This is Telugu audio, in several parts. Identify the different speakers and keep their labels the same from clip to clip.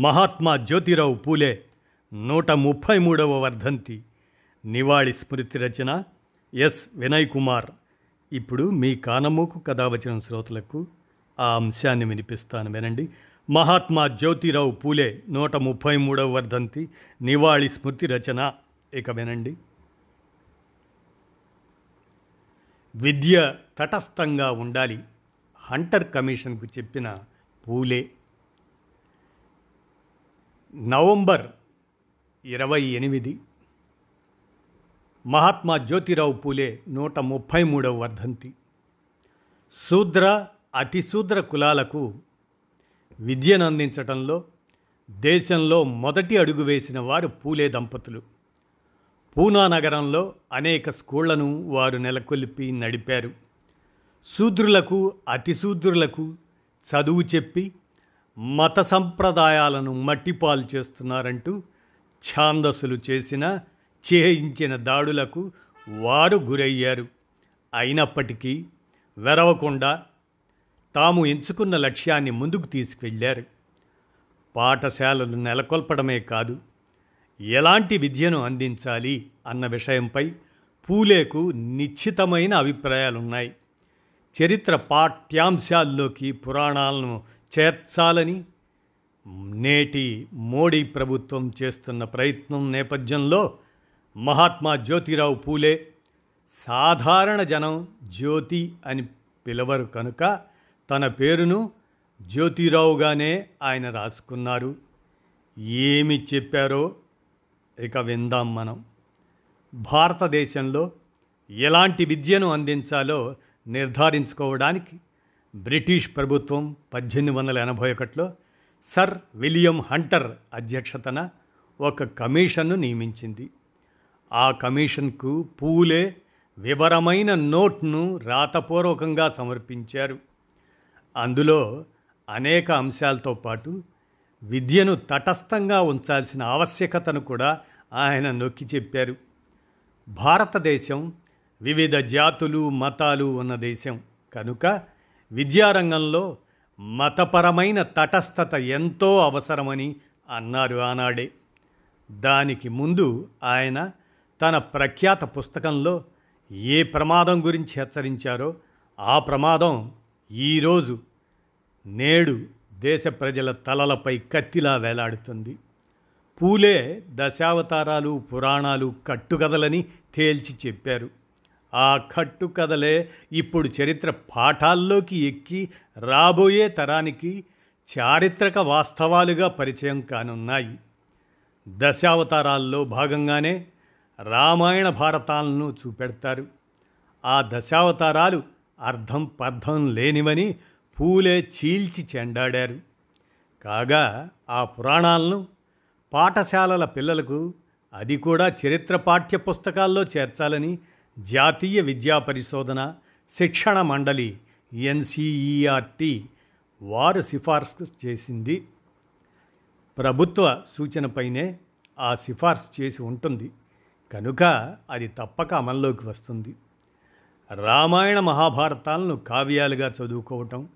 Speaker 1: మహాత్మా జ్యోతిరావు పూలే నూట ముప్పై మూడవ వర్ధంతి. నివాళి స్మృతి రచన ఎస్ వినయ్ కుమార్. ఇప్పుడు మీ కానమూకు వచ్చిన శ్రోతలకు ఆ అంశాన్ని వినిపిస్తాను వినండి. మహాత్మా జ్యోతిరావు పూలే నూట ముప్పై మూడవ వర్ధంతి. నివాళి స్మృతి రచన ఇక వినండి. విద్య తటస్థంగా ఉండాలి. హంటర్ కమిషన్కు చెప్పిన పూలే నవంబర్ ఇరవై ఎనిమిది. మహాత్మా జ్యోతిరావు పూలే నూట ముప్పై మూడవ వర్ధంతి. శూద్ర అతిశూద్ర కులాలకు విద్యను అందించటంలో దేశంలో మొదటి అడుగు వేసిన వారు పూలే దంపతులు. పూనా నగరంలో అనేక స్కూళ్ళను వారు నెలకొల్పి నడిపారు. శూద్రులకు అతిశూద్రులకు చదువు చెప్పి మత సంప్రదాయాలను మట్టిపాలు చేస్తున్నారంటూ ఛాందసులు చేసిన చేయించిన దాడులకు వారు గురయ్యారు. అయినప్పటికీ వెరవకుండా తాము ఎంచుకున్న లక్ష్యాన్ని ముందుకు తీసుకెళ్ళారు. పాఠశాలలు నెలకొల్పడమే కాదు ఎలాంటి విద్యను అందించాలి అన్న విషయంపై పూలేకు నిశ్చితమైన అభిప్రాయాలున్నాయి. చరిత్ర పాఠ్యాంశాల్లోకి పురాణాలను చేర్చాలని నేటి మోడీ ప్రభుత్వం చేస్తున్న ప్రయత్నం నేపథ్యంలో మహాత్మా జ్యోతిరావు పూలే సాధారణ జనం జ్యోతి అని పిలవరు కనుక తన పేరును జ్యోతిరావుగానే ఆయన రాసుకున్నారు. ఏమి చెప్పారో ఇక విందాం మనం. భారతదేశంలో ఎలాంటి విద్యను అందించాలో నిర్ధారించుకోవడానికి బ్రిటిష్ ప్రభుత్వం పద్దెనిమిది వందల ఎనభై ఒకటిలో సర్ విలియం హంటర్ అధ్యక్షతన ఒక కమిషన్ను నియమించింది. ఆ కమిషన్కు పూలే వివరమైన నోట్ను రాతపూర్వకంగా సమర్పించారు. అందులో అనేక అంశాలతో పాటు విద్యను తటస్థంగా ఉంచాల్సిన ఆవశ్యకతను కూడా ఆయన నొక్కి చెప్పారు. భారతదేశం వివిధ జాతులు మతాలు ఉన్న దేశం. కనుక విద్యారంగంలో మతపరమైన తటస్థత ఎంతో అవసరమని అన్నారు ఆనాడే. దానికి ముందు ఆయన తన ప్రఖ్యాత పుస్తకంలో ఏ ప్రమాదం గురించి హెచ్చరించారో ఆ ప్రమాదం ఈరోజు నేడు దేశ ప్రజల తలలపై కత్తిలా వేలాడుతుంది. పూలే దశావతారాలు పురాణాలు కట్టుకథలని తేల్చి చెప్పారు. ఆ కట్టు కథలే ఇప్పుడు చరిత్ర పాఠాల్లోకి ఎక్కి రాబోయే తరానికి చారిత్రక వాస్తవాలుగా పరిచయం కానున్నాయి. దశావతారాల్లో భాగంగానే రామాయణ భారతాలను చూపెడతారు. ఆ దశావతారాలు అర్థం పర్థం లేనివని పూలే చీల్చి చెండాడారు. కాగా ఆ పురాణాలను పాఠశాలల పిల్లలకు అది కూడా చరిత్ర పాఠ్య పుస్తకాల్లో చేర్చాలని జాతీయ విద్యా పరిశోధన శిక్షణ మండలి ఎన్సిఈఆర్టీ వారు సిఫార్సు చేసింది. ప్రభుత్వ సూచనపైనే ఆ సిఫార్సు చేసి ఉంటుంది. కనుక అది తప్పక అమల్లోకి వస్తుంది. రామాయణ మహాభారతాలను కావ్యాలుగా చదువుకోవటం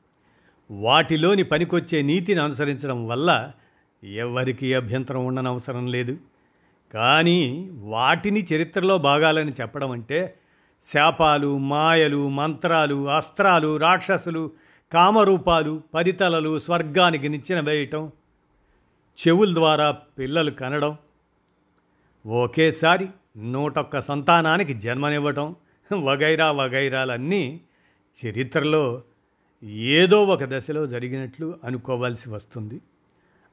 Speaker 1: వాటిలోని పనికొచ్చే నీతిని అనుసరించడం వల్ల ఎవరికీ అభ్యంతరం ఉండనవసరం లేదు. కానీ వాటిని చరిత్రలో భాగాలని చెప్పడం అంటే శాపాలు మాయలు మంత్రాలు అస్త్రాలు రాక్షసులు కామరూపాలు పదితలలు స్వర్గానికి నిచ్చెన వేయటం చెవుల ద్వారా పిల్లలు కనడం ఒకేసారి నూటొక్క సంతానానికి జన్మనివ్వటం వగైరా వగైరాలన్నీ చరిత్రలో ఏదో ఒక దశలో జరిగినట్లు అనుకోవాల్సి వస్తుంది.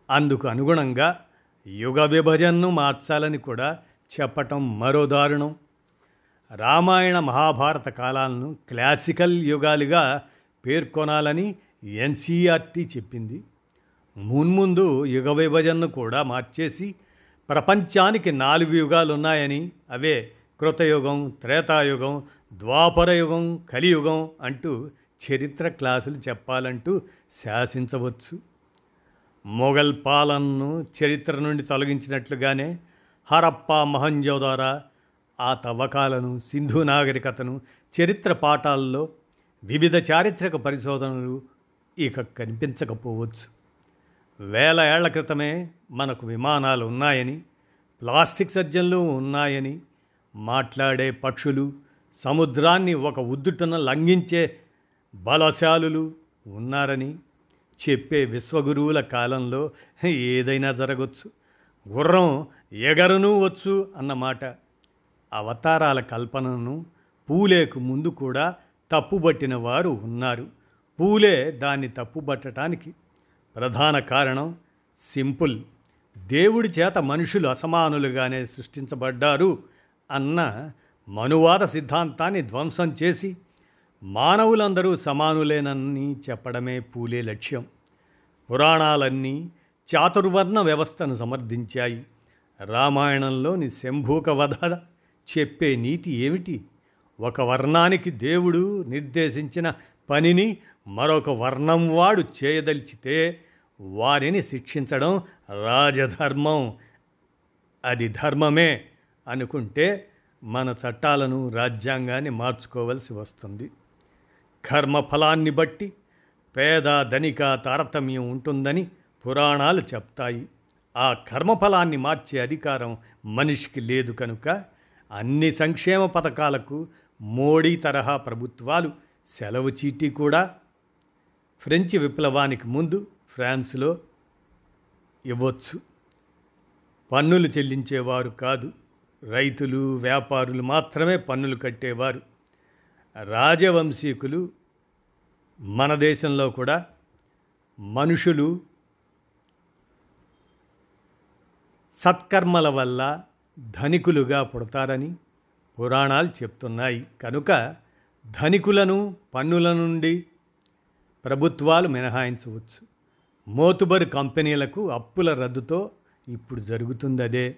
Speaker 1: అందుకు అనుగుణంగా యుగ విభజనను మార్చాలని కూడా చెప్పటం మరో దారుణం. రామాయణ మహాభారత కాలాలను క్లాసికల్ యుగాలుగా పేర్కొనాలని ఎన్సీఆర్టీ చెప్పింది. మున్ముందు యుగ విభజనను కూడా మార్చేసి ప్రపంచానికి నాలుగు యుగాలు ఉన్నాయని అవే కృతయుగం త్రేతాయుగం ద్వాపరయుగం కలియుగం అంటూ చరిత్ర క్లాసులు చెప్పాలంటూ శాసించవచ్చు. మొఘల్ పాలనను చరిత్ర నుండి తొలగించినట్లుగానే హరప్ప మహంజోదార ఆ తవ్వకాలను సింధు నాగరికతను చరిత్ర పాఠాల్లో వివిధ చారిత్రక పరిశోధనలు ఇక కనిపించకపోవచ్చు. వేల ఏళ్ళ క్రితమే మనకు విమానాలు ఉన్నాయని ప్లాస్టిక్ సర్జన్లు ఉన్నాయని మాట్లాడే పక్షులు సముద్రాన్ని ఒక ఉద్దుటన లంఘించే బలశాలులు ఉన్నారని చెప్పే విశ్వగురువుల కాలంలో ఏదైనా జరగవచ్చు గుర్రం ఎగరనూ వచ్చు అన్నమాట అవతారాల కల్పనను పూలేకు ముందు కూడా తప్పుబట్టిన వారు ఉన్నారు. పూలే దాన్ని తప్పుబట్టడానికి ప్రధాన కారణం సింపుల్. దేవుడి చేత మనుషులు అసమానులుగానే సృష్టించబడ్డారు అన్న మనువాద సిద్ధాంతాన్ని ధ్వంసం చేసి మానవులందరూ సమానులేనని చెప్పడమే పూలే లక్ష్యం. పురాణాలన్నీ చాతుర్వర్ణ వ్యవస్థను సమర్థించాయి. రామాయణంలోని శంభూక వధ చెప్పే నీతి ఏమిటి? ఒక వర్ణానికి దేవుడు నిర్దేశించిన పనిని మరొక వర్ణం వాడు చేయదలిచితే వారిని శిక్షించడం రాజధర్మం. అది ధర్మమే అనుకుంటే మన చట్టాలను రాజ్యాంగాన్ని మార్చుకోవలసి వస్తుంది. కర్మఫలాన్ని బట్టి పేద ధనిక తారతమ్యం ఉంటుందని పురాణాలు చెప్తాయి. ఆ కర్మఫలాన్ని మార్చే అధికారం మనిషికి లేదు కనుక అన్ని సంక్షేమ పథకాలకు మోడీ తరహా ప్రభుత్వాలు సెలవు చీటీ కూడా. ఫ్రెంచ్ విప్లవానికి ముందు ఫ్రాన్స్లో ఇవ్వచ్చు. పన్నులు చెల్లించేవారు కాదు. రైతులు వ్యాపారులు మాత్రమే పన్నులు కట్టేవారు. రాజవంశీకులు మన దేశంలో కూడా మనుషులు సత్కర్మల వల్ల ధనికులుగా పుడతారని పురాణాలు చెప్తున్నాయి. కనుక ధనికులను పన్నుల నుండి ప్రభుత్వాలు మినహాయించవచ్చు. మోతుబరి కంపెనీలకు అప్పుల రద్దుతో ఇప్పుడు జరుగుతుంది అదే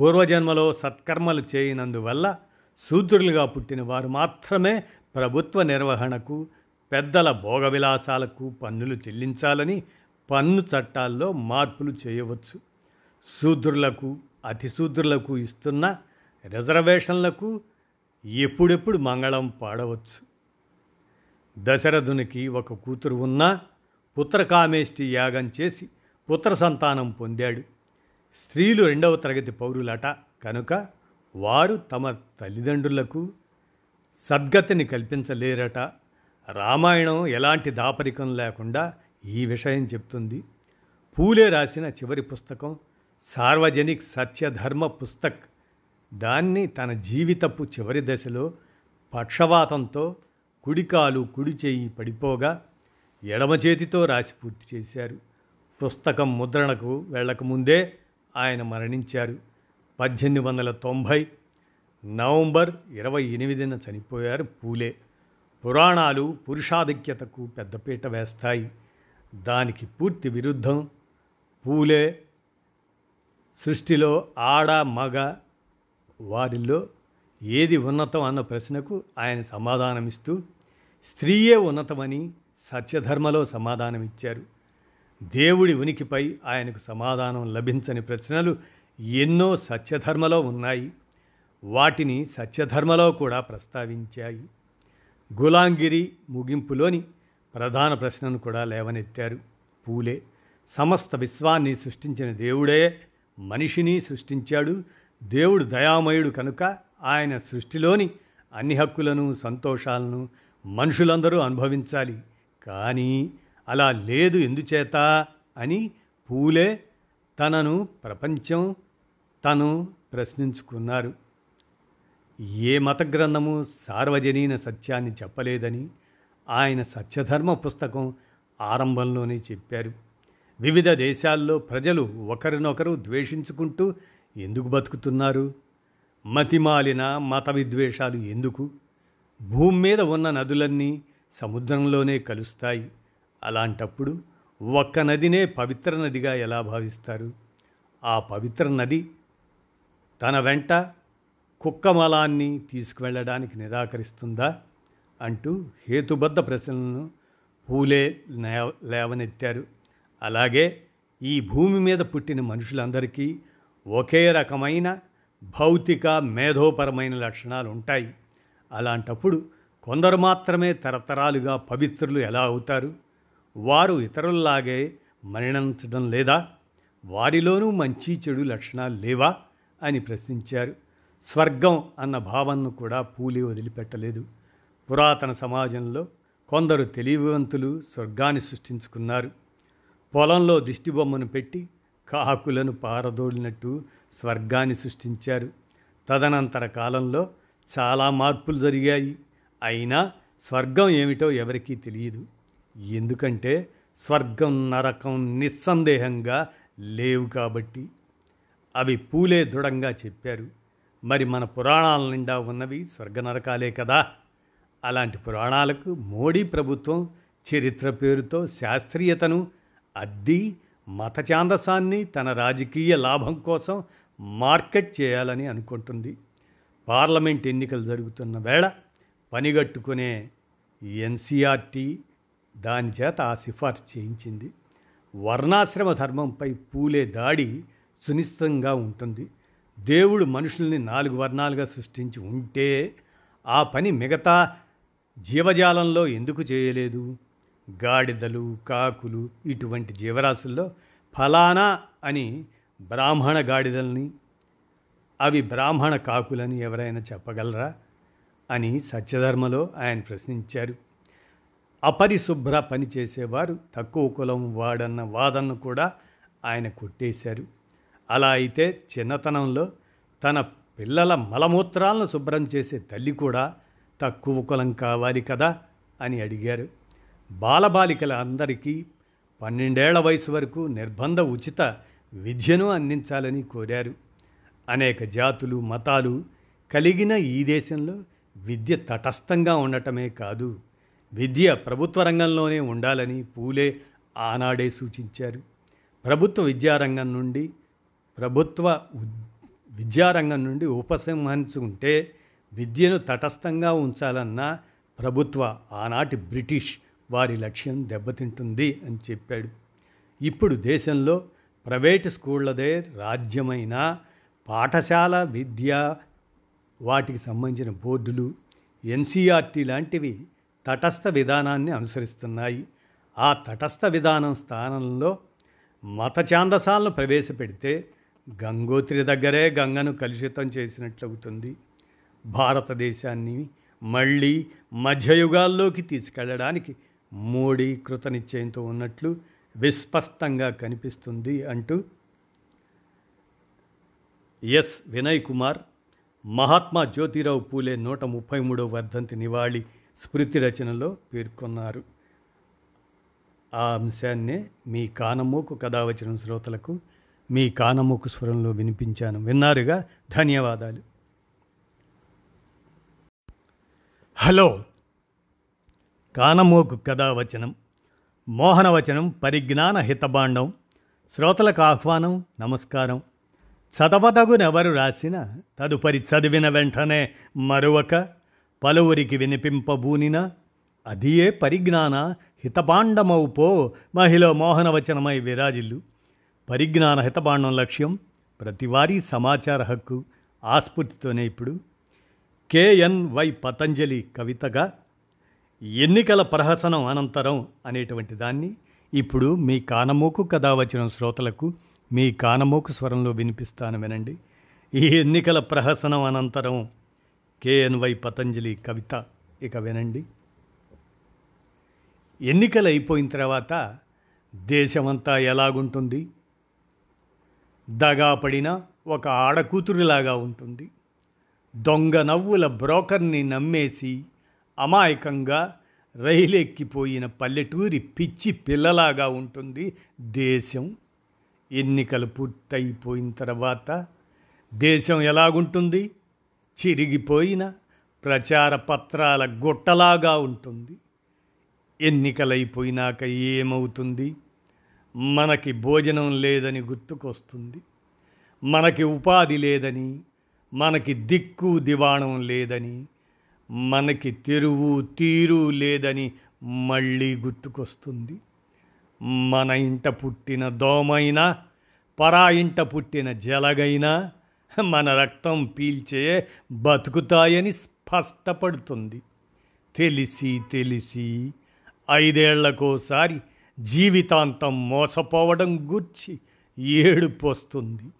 Speaker 1: పూర్వజన్మలో సత్కర్మలు చేయనందువల్ల శూద్రులుగా పుట్టిన వారు మాత్రమే ప్రభుత్వ నిర్వహణకు పెద్దల భోగ విలాసాలకు పన్నులు చెల్లించాలని పన్ను చట్టాల్లో మార్పులు చేయవచ్చు. శూద్రులకు అతిశూద్రులకు ఇస్తున్న రిజర్వేషన్లకు ఎప్పుడెప్పుడు మంగళం పాడవచ్చు. దశరథునికి ఒక కూతురు ఉన్నా పుత్రకామేష్టి యాగం చేసి పుత్ర సంతానం పొందాడు. స్త్రీలు రెండవ తరగతి పౌరులట కనుక వారు తమ తల్లిదండ్రులకు సద్గతిని కల్పించలేరట. రామాయణం ఎలాంటి దాపరికం లేకుండా ఈ విషయం చెప్తుంది. పూలే రాసిన చివరి పుస్తకం సార్వజనిక్ సత్యధర్మ పుస్తక్. దాన్ని తన జీవితపు చివరి దశలో పక్షవాతంతో కుడికాలు కుడి చేయి పడిపోగా ఎడమ చేతితో రాసి పూర్తి చేశారు. పుస్తకం ముద్రణకు వెళ్ళకముందే ఆయన మరణించారు. పద్దెనిమిది వందల తొంభై నవంబర్ ఇరవై ఎనిమిదిన చనిపోయారు పూలే. పురాణాలు పురుషాధిక్యతకు పెద్దపీట వేస్తాయి. దానికి పూర్తి విరుద్ధం పూలే సృష్టిలో ఆడ మగ వారిలో ఏది ఉన్నతం అన్న ప్రశ్నకు ఆయన సమాధానమిస్తూ స్త్రీయే ఉన్నతమని సత్యధర్మలో సమాధానమిచ్చారు. దేవుడి ఉనికిపై ఆయనకు సమాధానం లభించని ప్రశ్నలు ఎన్నో సత్యధర్మలో ఉన్నాయి. వాటిని సత్యధర్మలో కూడా ప్రస్తావించాయి. గులాంగిరి ముగింపులోని ప్రధాన ప్రశ్నను కూడా లేవనెత్తారు. పూలే సమస్త విశ్వాన్ని సృష్టించిన దేవుడే మనిషిని సృష్టించాడు. దేవుడు దయామయుడు కనుక ఆయన సృష్టిలోని అన్ని హక్కులను సంతోషాలను మనుషులందరూ అనుభవించాలి. కానీ అలా లేదు ఎందుచేత అని పూలే తనను ప్రపంచం తను ప్రశ్నించుకున్నారు. ఏ మత గ్రంథము సార్వజనీన సత్యాన్ని చెప్పలేదని ఆయన సత్యధర్మ పుస్తకం ఆరంభంలోనే చెప్పారు. వివిధ దేశాల్లో ప్రజలు ఒకరినొకరు ద్వేషించుకుంటూ ఎందుకు బతుకుతున్నారు? మతిమాలిన మత విద్వేషాలు ఎందుకు? భూమి మీద ఉన్న నదులన్నీ సముద్రంలోనే కలుస్తాయి. అలాంటప్పుడు ఒక్క నదినే పవిత్ర నదిగా ఎలా భావిస్తారు? ఆ పవిత్ర నది తన వెంట కుక్కమలాన్ని తీసుకువెళ్ళడానికి నిరాకరిస్తుందా అంటూ హేతుబద్ధ ప్రశ్నలను పూలే లేవనెత్తారు. అలాగే ఈ భూమి మీద పుట్టిన మనుషులందరికీ ఒకే రకమైన భౌతిక మేధోపరమైన లక్షణాలు ఉంటాయి అలాంటప్పుడు కొందరు మాత్రమే తరతరాలుగా పవిత్రులు ఎలా అవుతారు? వారు ఇతరుల్లాగే మరణించడం లేదా? వారిలోనూ మంచి చెడు లక్షణాలు లేవా? అని ప్రశ్నించారు. స్వర్గం అన్న భావనను కూడా పూలి వదిలిపెట్టలేదు. పురాతన సమాజంలో కొందరు తెలివివంతులు స్వర్గాన్ని సృష్టించుకున్నారు. పొలంలో దిష్టిబొమ్మను పెట్టి కాకులను పారదోలినట్టు స్వర్గాన్ని సృష్టించారు. తదనంతర కాలంలో చాలా మార్పులు జరిగాయి. అయినా స్వర్గం ఏమిటో ఎవరికీ తెలియదు. ఎందుకంటే స్వర్గం నరకం నిస్సందేహంగా లేవు కాబట్టి. అవి పూలే దృఢంగా చెప్పారు. మరి మన పురాణాల నిండా ఉన్నవి స్వర్గ నరకాలే కదా. అలాంటి పురాణాలకు మోడీ ప్రభుత్వం చరిత్ర పేరుతో శాస్త్రీయతను అద్ది మతచాందసాన్ని తన రాజకీయ లాభం కోసం మార్కెట్ చేయాలని అనుకుంటుంది. పార్లమెంట్ ఎన్నికలు జరుగుతున్న వేళ పనిగట్టుకునే ఎన్సీఆర్టీ దాని చేత ఆ సిఫార్సు చేయించింది. వర్ణాశ్రమ ధర్మంపై పూలే దాడి సునిశ్చితంగా ఉంటుంది. దేవుడు మనుషుల్ని నాలుగు వర్ణాలుగా సృష్టించి ఉంటే ఆ పని మిగతా జీవజాలంలో ఎందుకు చేయలేదు? గాడిదలు కాకులు ఇటువంటి జీవరాశుల్లో ఫలానా అని బ్రాహ్మణ గాడిదల్ని అవి బ్రాహ్మణ కాకులని ఎవరైనా చెప్పగలరా అని సత్యధర్మలో ఆయన ప్రశ్నించారు. అపరిశుభ్ర పని చేసేవారు తక్కువ కులం వాడన్న వాదనను కూడా ఆయన కొట్టేశారు. అలా అయితే చిన్నతనంలో తన పిల్లల మలమూత్రాలను శుభ్రం చేసే తల్లి కూడా తక్కువ కులం కావాలి కదా అని అడిగారు. బాలబాలికల అందరికీ పన్నెండేళ్ళ వయసు వరకు నిర్బంధ ఉచిత విద్యను అందించాలని కోరారు. అనేక జాతులు మతాలు కలిగిన ఈ దేశంలో విద్య తటస్థంగా ఉండటమే కాదు విద్య ప్రభుత్వ రంగంలోనే ఉండాలని పూలే ఆనాడే సూచించారు. ప్రభుత్వ విద్యారంగం నుండి ప్రభుత్వ విద్యారంగం నుండి ఉపసంహరించుకుంటే విద్యను తటస్థంగా ఉంచాలన్న ప్రభుత్వ ఆనాటి బ్రిటిష్ వారి లక్ష్యం దెబ్బతింటుంది అని చెప్పాడు. ఇప్పుడు దేశంలో ప్రైవేటు స్కూళ్ళదే రాజ్యమైన పాఠశాల విద్య వాటికి సంబంధించిన బోర్డులు ఎన్సీఆర్టీ లాంటివి తటస్థ విధానాన్ని అనుసరిస్తున్నాయి. ఆ తటస్థ విధానం స్థానంలో మత ఛాందసాలను ప్రవేశపెడితే గంగోత్రి దగ్గరే గంగను కలుషితం చేసినట్లవుతుంది. భారతదేశాన్ని మళ్ళీ మధ్యయుగాల్లోకి తీసుకెళ్ళడానికి మోడీ కృతనిశ్చయంతో ఉన్నట్లు విస్పష్టంగా కనిపిస్తుంది అంటూ ఎస్ వినయ్ కుమార్ మహాత్మా జ్యోతిరావు పూలే నూట ముప్పై మూడవ వర్ధంతి నివాళి స్మృతి రచనలో పేర్కొన్నారు. ఆ అంశాన్నే మీ కానమోకు కథ వచ్చిన శ్రోతలకు మీ కానమోకు స్వరంలో వినిపించాను. విన్నారుగా? ధన్యవాదాలు. హలో. కానమోకు కథావచనం మోహనవచనం పరిజ్ఞాన హితబాండం శ్రోతలకు ఆహ్వానం నమస్కారం. చదవదగునెవరు రాసిన తదుపరి చదివిన వెంటనే మరొక పలువురికి వినిపింపబూనిన అదియే పరిజ్ఞాన హితబాండమౌపో మహిళ మోహనవచనమై విరాజిల్లు. పరిజ్ఞాన హితబాండం లక్ష్యం ప్రతివారీ సమాచార హక్కు ఆస్ఫూర్తితోనే ఇప్పుడు. కేఎన్వై పతంజలి కవితగా ఎన్నికల ప్రహసనం అనంతరం అనేటువంటి దాన్ని ఇప్పుడు మీ కానమోకు కథ వచ్చిన శ్రోతలకు మీ కానమోకు స్వరంలో వినిపిస్తాను వినండి. ఈ ఎన్నికల ప్రహసనం అనంతరం కేఎన్వై పతంజలి కవిత ఇక వినండి. ఎన్నికలు అయిపోయిన తర్వాత దేశమంతా ఎలాగుంటుంది? దగాపడిన ఒక ఆడకూతురులాగా ఉంటుంది. దొంగ నవ్వుల బ్రోకర్ని నమ్మేసి అమాయకంగా రైలెక్కిపోయిన పల్లెటూరి పిచ్చి పిల్లలాగా ఉంటుంది దేశం. ఎన్నికలు పూర్తయిపోయిన తర్వాత దేశం ఎలాగుంటుంది? చిరిగిపోయిన ప్రచార పత్రాల గుట్టలాగా ఉంటుంది. ఎన్నికలైపోయినాక ఏమవుతుంది? మనకి భోజనం లేదని గుర్తుకొస్తుంది. మనకి ఉపాధి లేదని మనకి దిక్కు దివాణం లేదని మనకి తెరువు తీరు లేదని మళ్ళీ గుర్తుకొస్తుంది. మన ఇంట పుట్టిన దోమైనా పరా ఇంట పుట్టిన జలగైనా మన రక్తం పీల్చే బతుకుతాయని స్పష్టపడుతుంది. తెలిసి తెలిసి ఐదేళ్ళకోసారి జీవితాంతం మోసపోవడం గుర్చి ఏడుపోస్తుంది.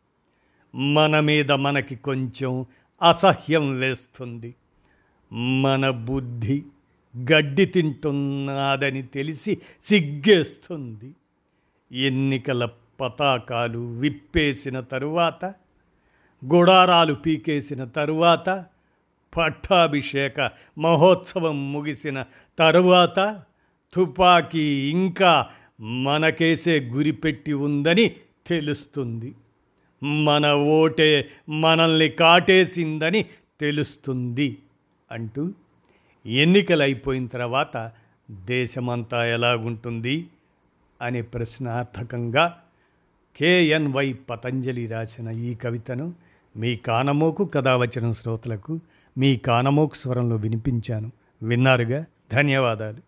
Speaker 1: మన మీద మనకి కొంచెం అసహ్యం వేస్తుంది. మన బుద్ధి గడ్డి తింటున్నాదని తెలిసి సిగ్గేస్తుంది. ఎన్నికల పతాకాలు విప్పేసిన తరువాత గుడారాలు పీకేసిన తరువాత పట్టాభిషేక మహోత్సవం ముగిసిన తరువాత తుపాకీ ఇంకా మనకేసే గురిపెట్టి ఉందని తెలుస్తుంది. మన ఓటే మనల్ని కాటేసిందని తెలుస్తుంది అంటూ ఎన్నికలు అయిపోయిన తర్వాత దేశమంతా ఎలాగుంటుంది అనే ప్రశ్నార్థకంగా కేఎన్వై పతంజలి రాసిన ఈ కవితను మీ కానమోకు కథావచనం శ్రోతలకు మీ కానమోకు స్వరంలో వినిపించాను. విన్నారుగా? ధన్యవాదాలు.